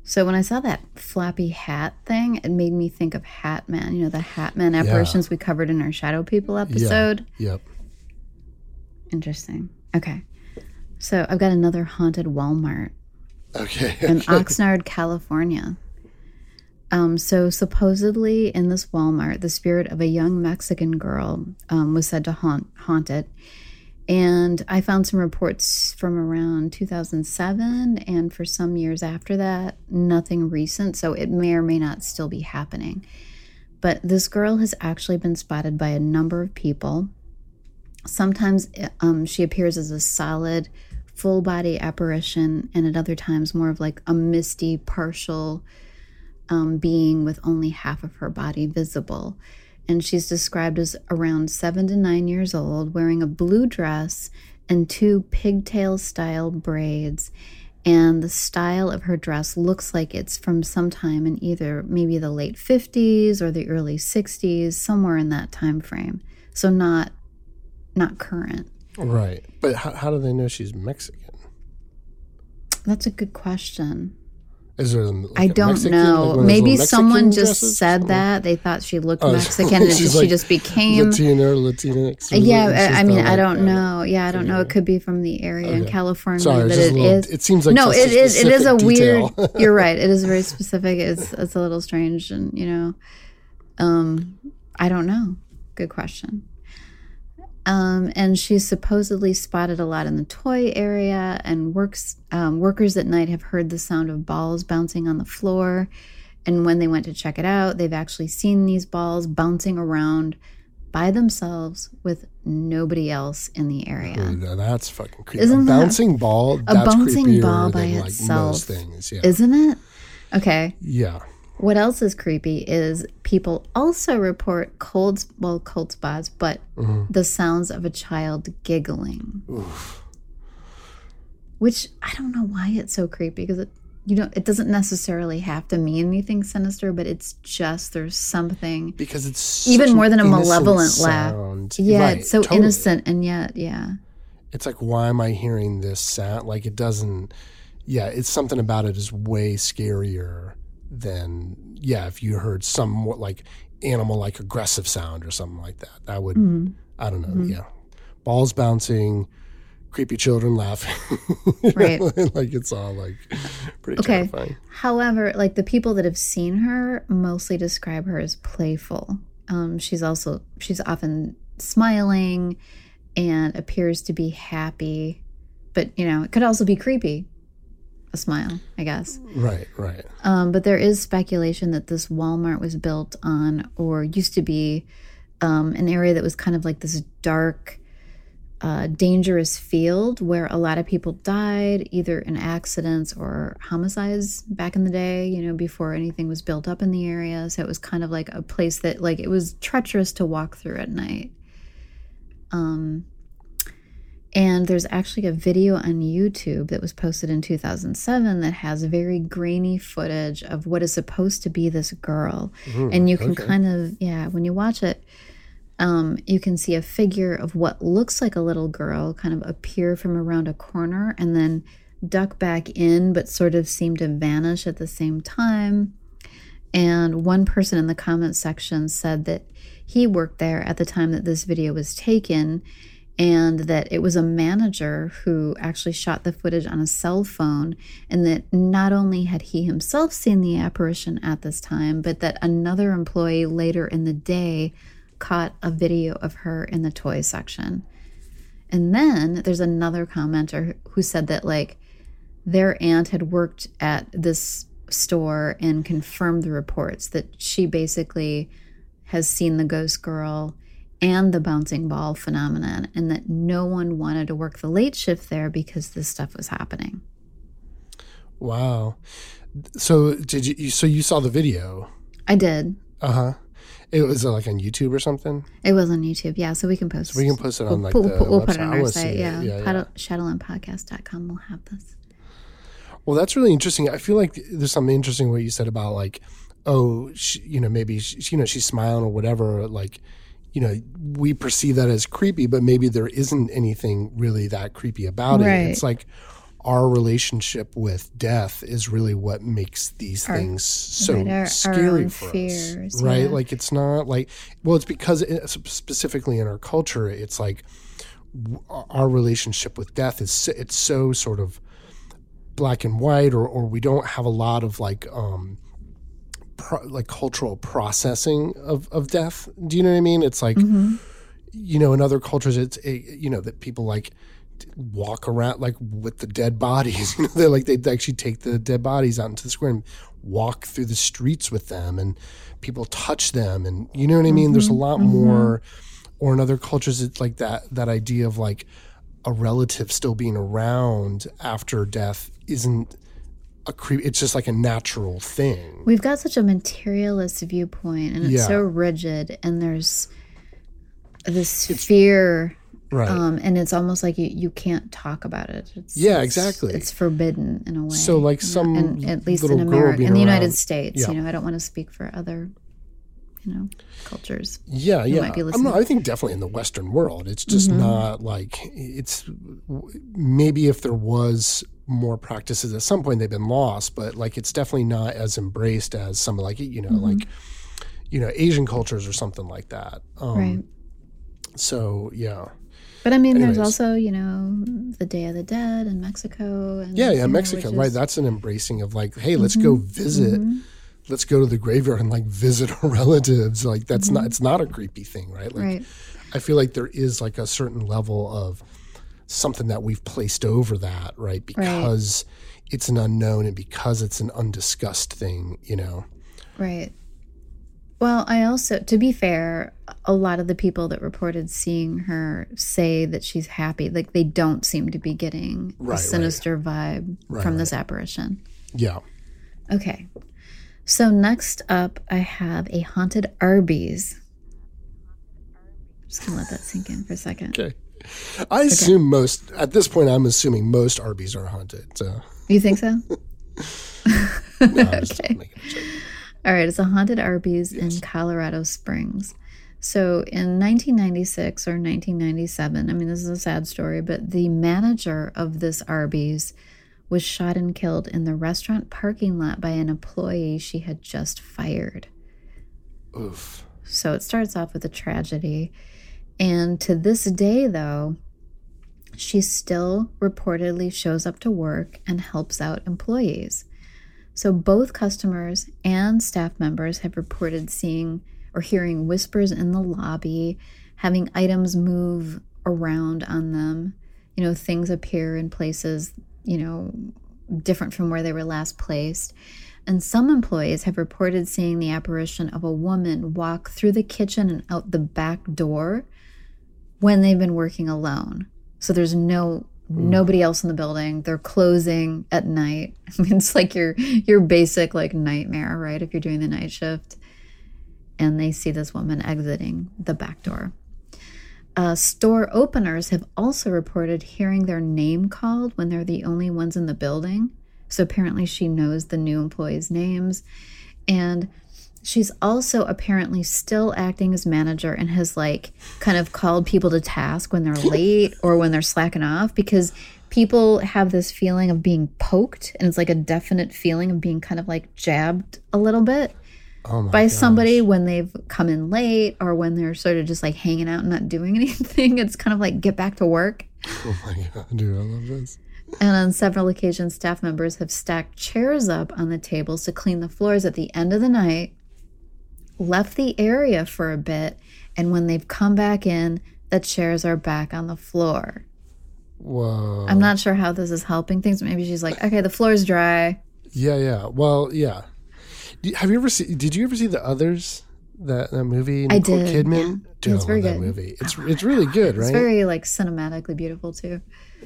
So when I saw that floppy hat thing, it made me think of Hat Man. You know, the Hat Man apparitions we covered in our Shadow People episode. Yep. Interesting. Okay. So I've got another haunted Walmart Okay. in Oxnard, California. Um, so supposedly in this Walmart, the spirit of a young Mexican girl um, was said to haunt haunt it. And I found some reports from around 2007, and for some years after that, nothing recent. So it may or may not still be happening. But this girl has actually been spotted by a number of people. Sometimes um, she appears as a solid, full body apparition, and at other times, more of like a misty, partial um, being with only half of her body visible. And she's described as around seven to nine years old, wearing a blue dress and two pigtail style braids. And the style of her dress looks like it's from sometime in either maybe the late 50s or the early 60s, somewhere in that time frame. So not not current. Right. But how, how do they know she's Mexican? That's a good question. Is there? Like I a don't Mexican- know. like one of those Maybe someone just dresses? said that. They thought she looked Oh, Mexican and she's she like just became. Latino, Latinx. or yeah. I, I mean, I don't that. know. Yeah, I don't know. It could be from the area in California Sorry, that it's it little, is. It seems like no, it is. It is a specific weird. you're right. It is very specific. It's it's a little strange, and you know, um, I don't know. Good question. Um, and she's supposedly spotted a lot in the toy area, and works um, workers at night have heard the sound of balls bouncing on the floor. And when they went to check it out, they've actually seen these balls bouncing around by themselves with nobody else in the area. That's fucking creepy. Isn't a that- bouncing ball. A bouncing ball by like, itself, most things. Yeah. isn't it? Okay. yeah. What else is creepy is people also report cold, well, cold spots, but Mm-hmm. the sounds of a child giggling. Which I don't know why it's so creepy because it, you know, it doesn't necessarily have to mean anything sinister, but it's just there's something. Because it's Even more than a malevolent laugh. Yeah, Right, it's so totally. innocent and yet, yeah. It's like, why am I hearing this sound? Like, it doesn't. Yeah, it's something about it is way scarier than yeah. If you heard some like animal like aggressive sound or something like that, that would Mm-hmm. I don't know. Yeah, balls bouncing, creepy children laughing. Right. like it's all like pretty Okay. terrifying. However, like the people that have seen her mostly describe her as playful. Um, she's also she's often smiling and appears to be happy, but you know it could also be creepy. A smile, I guess. Right, right. Um, but there is speculation that this Walmart was built on, or used to be, um, an area that was kind of like this dark, uh, dangerous field where a lot of people died, either in accidents or homicides back in the day, you know, before anything was built up in the area. So it was kind of like a place that, like, it was treacherous to walk through at night. Um, and there's actually a video on YouTube that was posted in 2007 that has very grainy footage of what is supposed to be this girl. and you can okay. kind of, yeah, when you watch it, um, you can see a figure of what looks like a little girl kind of appear from around a corner and then duck back in, but sort of seem to vanish at the same time. And one person in the comment section said that he worked there at the time that this video was taken and that it was a manager who actually shot the footage on a cell phone and that not only had he himself seen the apparition at this time but that another employee later in the day caught a video of her in the toy section. And then there's another commenter who said that like their aunt had worked at this store and confirmed the reports that she basically has seen the ghost girl and the bouncing ball phenomenon and that no one wanted to work the late shift there because this stuff was happening. Wow. So did you? So you saw the video? I did. Uh huh. It was uh, like on YouTube or something. It was on YouTube, yeah. So we can post. We can post it on like we'll, the we'll, we'll put it on our site, yeah. yeah, yeah. Shadowlandpodcast.com will have this. Well, that's really interesting. I feel like there's something interesting what you said about like, oh, she, you know, maybe she, you know she's smiling or whatever. Like, you know, we perceive that as creepy, but maybe there isn't anything really that creepy about it. It's like our relationship with death is really what makes these Our- things so right, our- our scary own for fears, us, right? yeah. Like it's not like well, it's because it, specifically in our culture, it's like our relationship with death is so- it's so sort of black and white or, or we don't have a lot of like um pro, like cultural processing of, of death. Do you know what i mean? It's like mm-hmm. you know in other cultures it's a, you know that people like walk around like with the dead bodies. You know they're like they actually take the dead bodies out into the square and walk through the streets with them and people touch them and you know what i mean? There's a mm-hmm. lot mm-hmm. more. Or in other cultures it's like that that idea of like a relative still being around after death isn't a creep it's just like a natural thing We've got such a materialist viewpoint and it's Yeah. so rigid and there's this fear right um, and it's almost like you, you can't talk about it. It's, Yeah, exactly. It's forbidden in a way. So, like, you know, some and at least in America, in the United States, Yeah. you know, I don't want to speak for other, you know, cultures. yeah yeah might be I'm not, i think definitely in the western world it's just Mm-hmm. not like it's maybe if there was more practices at some point they've been lost but like it's definitely not as embraced as some like you know Mm-hmm. like you know asian cultures or something like that um right. so yeah But I mean, anyways. there's also, you know, the Day of the Dead in Mexico. And, Yeah, yeah, Mexico, which right? is- That's an embracing of like, hey, let's go visit let's go to the graveyard and like visit our relatives. Like that's mm-hmm. not it's not a creepy thing, right? Like right. I feel like there is like a certain level of something that we've placed over that, right? Because right. it's an unknown and because it's an undiscussed thing, you know. Right. Well, I also, to be fair, a lot of the people that reported seeing her say that she's happy. Like they don't seem to be getting right, a sinister right. vibe right, from this apparition. Yeah. Okay. So next up, I have a haunted Arby's. Just gonna let that sink in for a second. Okay. I assume most at this point. I'm assuming most Arby's are haunted. So you think so? no, okay. All right, it's a haunted Arby's yes. in Colorado Springs. So in 1996 or 1997, I mean, this is a sad story, but the manager of this Arby's was shot and killed in the restaurant parking lot by an employee she had just fired. Oof. So it starts off with a tragedy. And to this day, though, she still reportedly shows up to work and helps out employees. So both customers and staff members have reported seeing or hearing whispers in the lobby, having items move around on them. You know, things appear in places, you know, different from where they were last placed. And some employees have reported seeing the apparition of a woman walk through the kitchen and out the back door when they've been working alone. So there's no nobody else in the building. They're closing at night. I mean, it's like your your basic like nightmare, right? If you're doing the night shift, and they see this woman exiting the back door. Uh, store openers have also reported hearing their name called when they're the only ones in the building. So apparently, she knows the new employees' names, and she's also apparently still acting as manager and has like kind of called people to task when they're late or when they're slacking off because people have this feeling of being poked and it's like a definite feeling of being kind of like jabbed a little bit oh by gosh. somebody when they've come in late or when they're sort of just like hanging out and not doing anything. It's kind of like get back to work. Oh my god dude i love this. And on several occasions staff members have stacked chairs up on the tables to clean the floors at the end of the night left the area for a bit, and when they've come back in, the chairs are back on the floor. Whoa. I'm not sure how this is helping things. Maybe she's like, okay, the floor's dry. Yeah, yeah. Well, yeah. Have you ever seen? Did you ever see the others? That, that movie, Nicole I did. Kidman. Yeah. Dude, it's very good. movie. It's it's really good, right? It's very like cinematically beautiful too.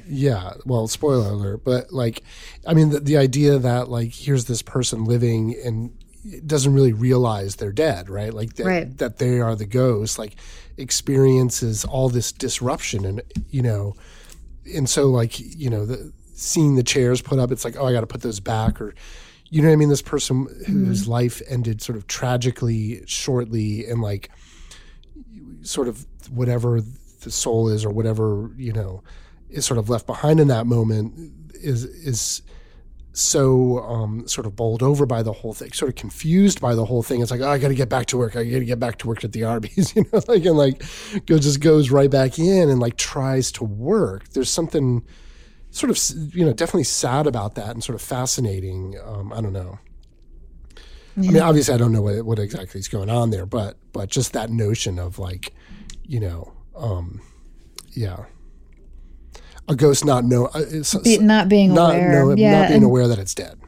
Yeah. Well, spoiler alert, but like, I mean, the, the idea that like here's this person living in doesn't really realize they're dead, right? Like that, right. that they are the ghost, like experiences all this disruption and you know, and so like you know the seeing the chairs put up, it's like oh I got to put those back or you know what I mean. This person whose mm-hmm. life ended sort of tragically shortly and like sort of whatever the soul is or whatever you know is sort of left behind in that moment is is so um, sort of bowled over by the whole thing, sort of confused by the whole thing. It's like, oh, I got to get back to work. I got to get back to work at the Arby's, you know, like and like go just goes right back in and like tries to work. There's something sort of you know definitely sad about that and sort of fascinating. Um, I don't know. Yeah. I mean, obviously, I don't know what what exactly is going on there, but but just that notion of like, you know, um, yeah a ghost not know uh, Be, not being not aware, know, yeah, not being and, aware that it's dead.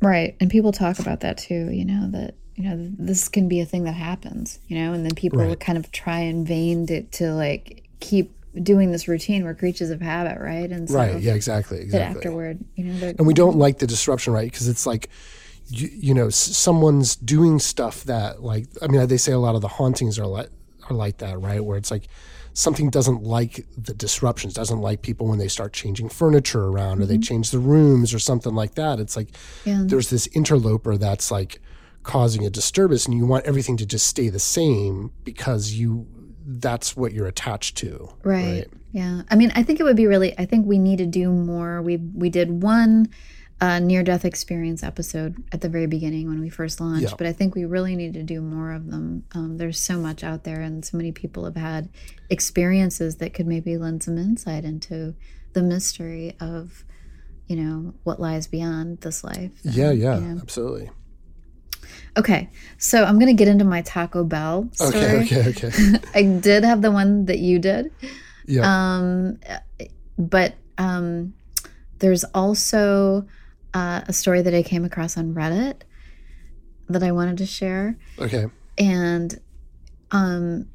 Right, and people talk about that too. You know that you know this can be a thing that happens. You know, and then people right. kind of try in vain to, to like keep doing this routine we're creatures of habit, right? And so right, yeah, exactly, exactly. afterward, you know, and we don't like the disruption, right? Because it's like. You, you know, someone's doing stuff that, like, I mean, they say a lot of the hauntings are like are like that, right? Where it's like something doesn't like the disruptions, doesn't like people when they start changing furniture around mm-hmm. or they mm-hmm. change the rooms or something like that. It's like yeah. there's this interloper that's like causing a disturbance and you want everything to just stay the same because you that's what you're attached to. Right. right. Yeah. I mean, I think it would be really I think we need to do more. We we did one uh, near death experience episode at the very beginning when we first launched, yeah. but I think we really need to do more of them. Um, there's so much out there, and so many people have had experiences that could maybe lend some insight into the mystery of, you know, what lies beyond this life. And, yeah, yeah, you know. absolutely. Okay, so I'm gonna get into my Taco Bell story. Okay, okay, okay. I did have the one that you did. Yeah. Um, but um, there's also uh, a story that I came across on Reddit that I wanted to share. okay. and um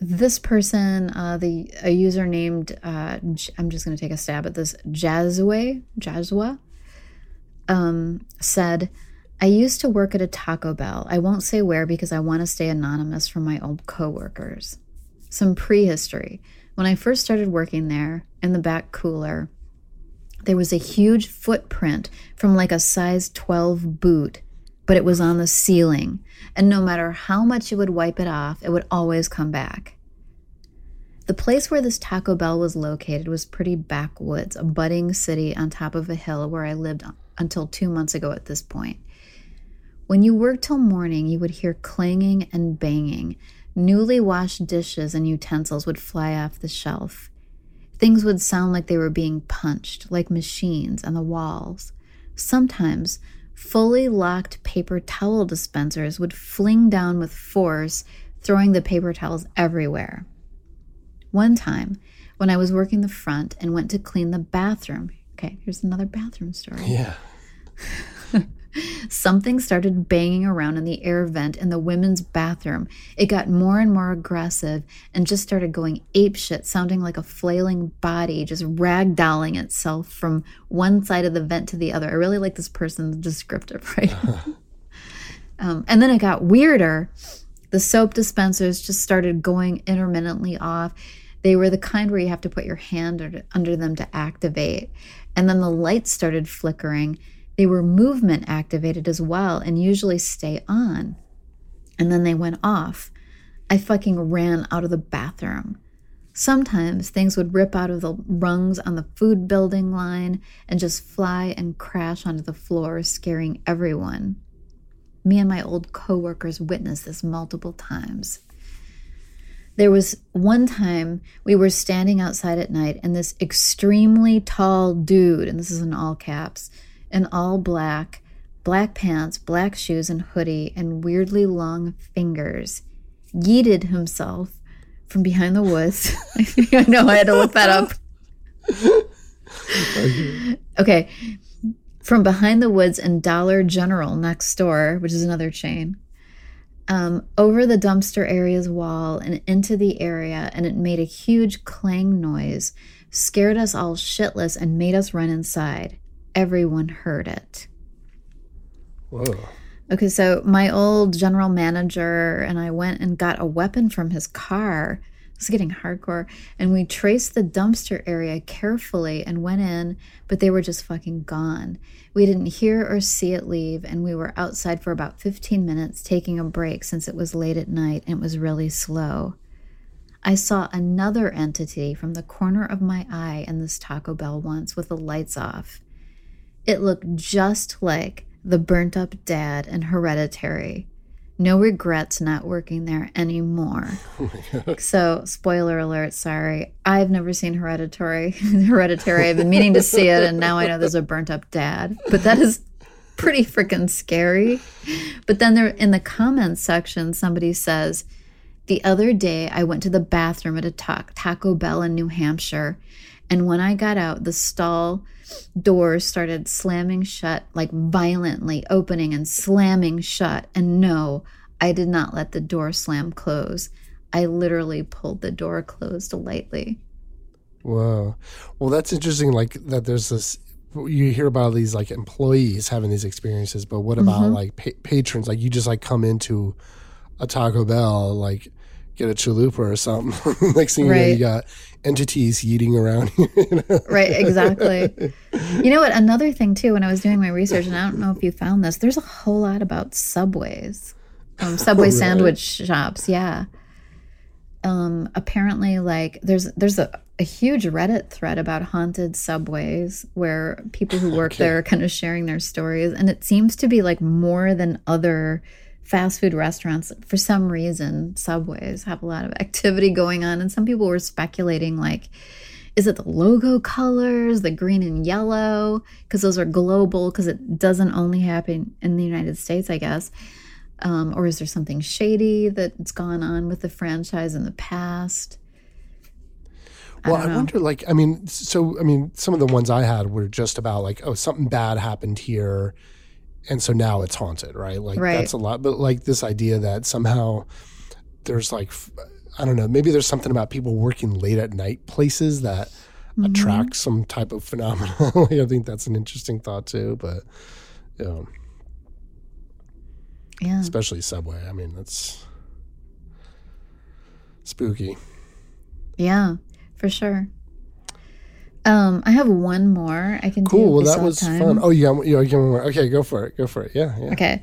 this person uh the a user named uh J- i'm just going to take a stab at this jazwa jazwa um said i used to work at a taco bell i won't say where because i want to stay anonymous from my old coworkers some prehistory when i first started working there in the back cooler there was a huge footprint from like a size 12 boot but it was on the ceiling. And no matter how much you would wipe it off, it would always come back. The place where this Taco Bell was located was pretty backwoods, a budding city on top of a hill where I lived until two months ago at this point. When you worked till morning, you would hear clanging and banging. Newly washed dishes and utensils would fly off the shelf. Things would sound like they were being punched, like machines, on the walls. Sometimes, fully locked paper towel dispensers would fling down with force, throwing the paper towels everywhere. One time, when I was working the front and went to clean the bathroom, okay, here's another bathroom story. Yeah. Something started banging around in the air vent in the women's bathroom. It got more and more aggressive and just started going apeshit, sounding like a flailing body just ragdolling itself from one side of the vent to the other. I really like this person's descriptive right? um, and then it got weirder. The soap dispensers just started going intermittently off. They were the kind where you have to put your hand under, under them to activate. And then the lights started flickering. They were movement activated as well and usually stay on. And then they went off. I fucking ran out of the bathroom. Sometimes things would rip out of the rungs on the food building line and just fly and crash onto the floor, scaring everyone. Me and my old coworkers witnessed this multiple times. There was one time we were standing outside at night, and this extremely tall dude, and this is in all caps, in all black, black pants, black shoes, and hoodie, and weirdly long fingers, yeeted himself from behind the woods. I know I had to look that up. okay. From behind the woods and Dollar General next door, which is another chain, um, over the dumpster area's wall and into the area, and it made a huge clang noise, scared us all shitless, and made us run inside. Everyone heard it. Whoa. Okay, so my old general manager and I went and got a weapon from his car. It's getting hardcore. And we traced the dumpster area carefully and went in, but they were just fucking gone. We didn't hear or see it leave, and we were outside for about 15 minutes taking a break since it was late at night and it was really slow. I saw another entity from the corner of my eye in this Taco Bell once with the lights off. It looked just like the burnt up dad in Hereditary. No regrets not working there anymore. Oh so, spoiler alert, sorry. I've never seen Hereditary. Hereditary. I've been meaning to see it, and now I know there's a burnt up dad. But that is pretty freaking scary. But then there in the comments section, somebody says, The other day I went to the bathroom at a ta- Taco Bell in New Hampshire, and when I got out, the stall doors started slamming shut, like violently opening and slamming shut. And no, I did not let the door slam close. I literally pulled the door closed lightly. Wow. Well, that's interesting. Like that, there's this. You hear about these like employees having these experiences, but what about mm-hmm. like pa- patrons? Like you just like come into a Taco Bell, like get a chalupa or something. Next thing you know, you got entities yeeting around. you know? Right, exactly. you know what? Another thing, too, when I was doing my research, and I don't know if you found this, there's a whole lot about subways, um, subway really? sandwich shops. Yeah. Um, apparently, like there's there's a, a huge Reddit thread about haunted subways where people who work there are kind of sharing their stories, and it seems to be like more than other fast food restaurants. For some reason, subways have a lot of activity going on, and some people were speculating like is it the logo colors, the green and yellow? Because those are global, because it doesn't only happen in the United States, I guess. Um, or is there something shady that's gone on with the franchise in the past? Well, I, I wonder, like, I mean, so, I mean, some of the ones I had were just about like, oh, something bad happened here. And so now it's haunted, right? Like, right. that's a lot. But like this idea that somehow there's like, I don't know, maybe there's something about people working late at night places that mm-hmm. attract some type of phenomenon. I think that's an interesting thought too. But, you know, yeah. Especially Subway. I mean, that's spooky. Yeah for sure. Um, I have one more I can cool. Well, that was time. fun. Oh, yeah, yeah, yeah. Okay, go for it. Go for it. Yeah, yeah. Okay,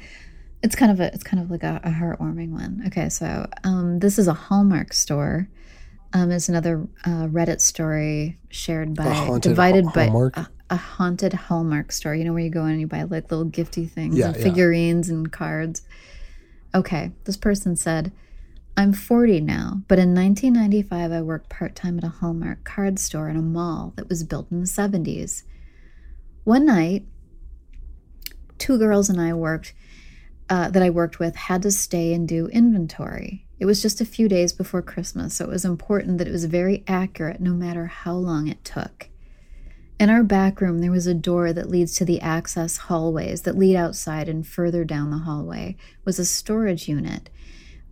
it's kind of a it's kind of like a, a heartwarming one. Okay, so um, this is a Hallmark store. Um, it's another uh, Reddit story shared by divided ha- by a, a, haunted Hallmark store. You know where you go in and you buy like little gifty things yeah, and figurines yeah. and cards. Okay, this person said I'm 40 now, but in 1995 I worked part time at a Hallmark card store in a mall that was built in the 70s. One night, two girls and I worked uh, that I worked with had to stay and do inventory. It was just a few days before Christmas, so it was important that it was very accurate no matter how long it took. In our back room, there was a door that leads to the access hallways that lead outside, and further down the hallway was a storage unit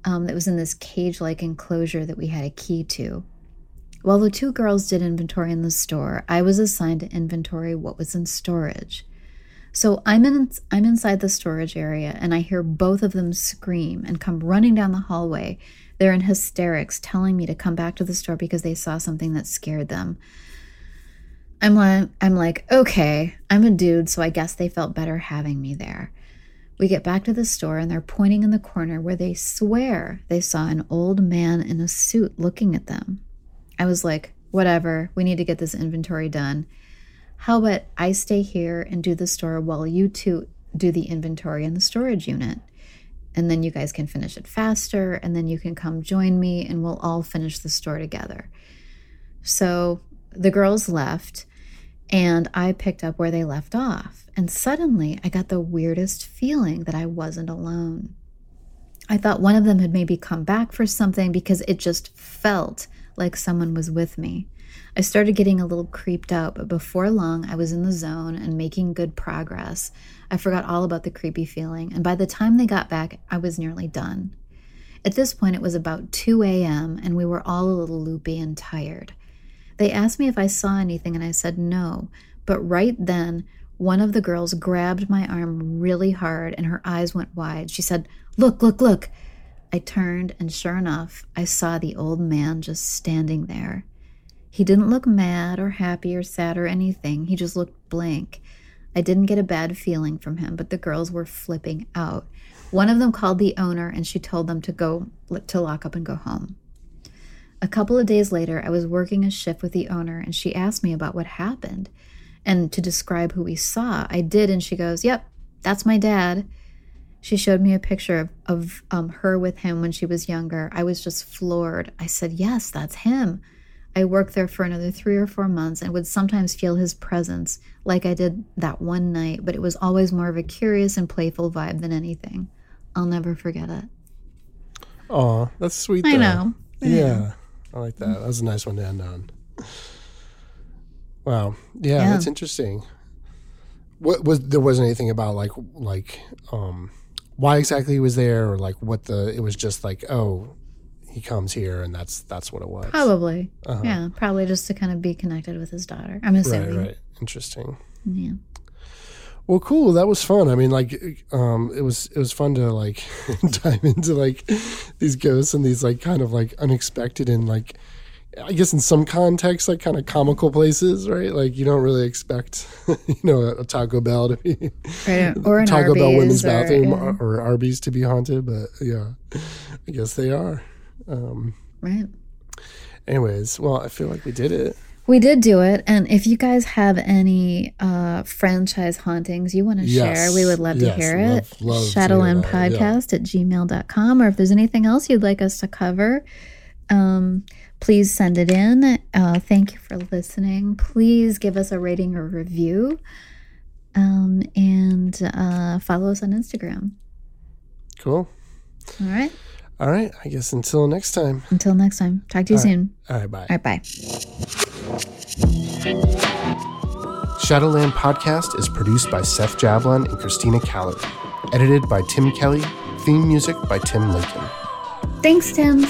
um, that was in this cage like enclosure that we had a key to. While the two girls did inventory in the store, I was assigned to inventory what was in storage. So I'm in I'm inside the storage area and I hear both of them scream and come running down the hallway. They're in hysterics telling me to come back to the store because they saw something that scared them. I'm like I'm like, "Okay, I'm a dude, so I guess they felt better having me there." We get back to the store and they're pointing in the corner where they swear they saw an old man in a suit looking at them. I was like, whatever, we need to get this inventory done. How about I stay here and do the store while you two do the inventory in the storage unit? And then you guys can finish it faster, and then you can come join me and we'll all finish the store together. So the girls left, and I picked up where they left off. And suddenly I got the weirdest feeling that I wasn't alone. I thought one of them had maybe come back for something because it just felt like someone was with me. I started getting a little creeped out, but before long I was in the zone and making good progress. I forgot all about the creepy feeling, and by the time they got back, I was nearly done. At this point, it was about 2 a.m., and we were all a little loopy and tired. They asked me if I saw anything, and I said no. But right then, one of the girls grabbed my arm really hard and her eyes went wide. She said, Look, look, look. I turned, and sure enough, I saw the old man just standing there. He didn't look mad or happy or sad or anything, he just looked blank. I didn't get a bad feeling from him, but the girls were flipping out. One of them called the owner and she told them to go to lock up and go home. A couple of days later, I was working a shift with the owner and she asked me about what happened and to describe who we saw. I did, and she goes, Yep, that's my dad. She showed me a picture of, of um, her with him when she was younger. I was just floored. I said, Yes, that's him. I worked there for another three or four months and would sometimes feel his presence, like I did that one night, but it was always more of a curious and playful vibe than anything. I'll never forget it. Oh, that's sweet. I know. yeah. I like that. That was a nice one to end on. Wow. Yeah, yeah. that's interesting. What was there wasn't anything about like like um why exactly he was there or like what the it was just like oh he comes here and that's that's what it was probably uh-huh. yeah probably just to kind of be connected with his daughter i'm assuming right right interesting yeah well, cool. That was fun. I mean, like, um, it was it was fun to like dive into like these ghosts and these like kind of like unexpected and like I guess in some context like kind of comical places, right? Like you don't really expect you know a, Taco Bell to be right. or Taco Arby's Bell women's or, bathroom yeah. or, Arby's to be haunted, but yeah, I guess they are. Um, right. Anyways, well, I feel like we did it. We did do it. And if you guys have any uh, franchise hauntings you want to yes. share, we would love yes. to hear it. Love, Shadowland podcast yeah. at gmail.com. Or if there's anything else you'd like us to cover, um, please send it in. Uh, thank you for listening. Please give us a rating or review. Um, and uh, follow us on Instagram. Cool. All right. All right. I guess until next time. Until next time. Talk to you soon. All right. Bye. All right. Bye. Shadowland Podcast is produced by Seth Jablon and Christina Caller. Edited by Tim Kelly. Theme music by Tim Lincoln. Thanks, Tim.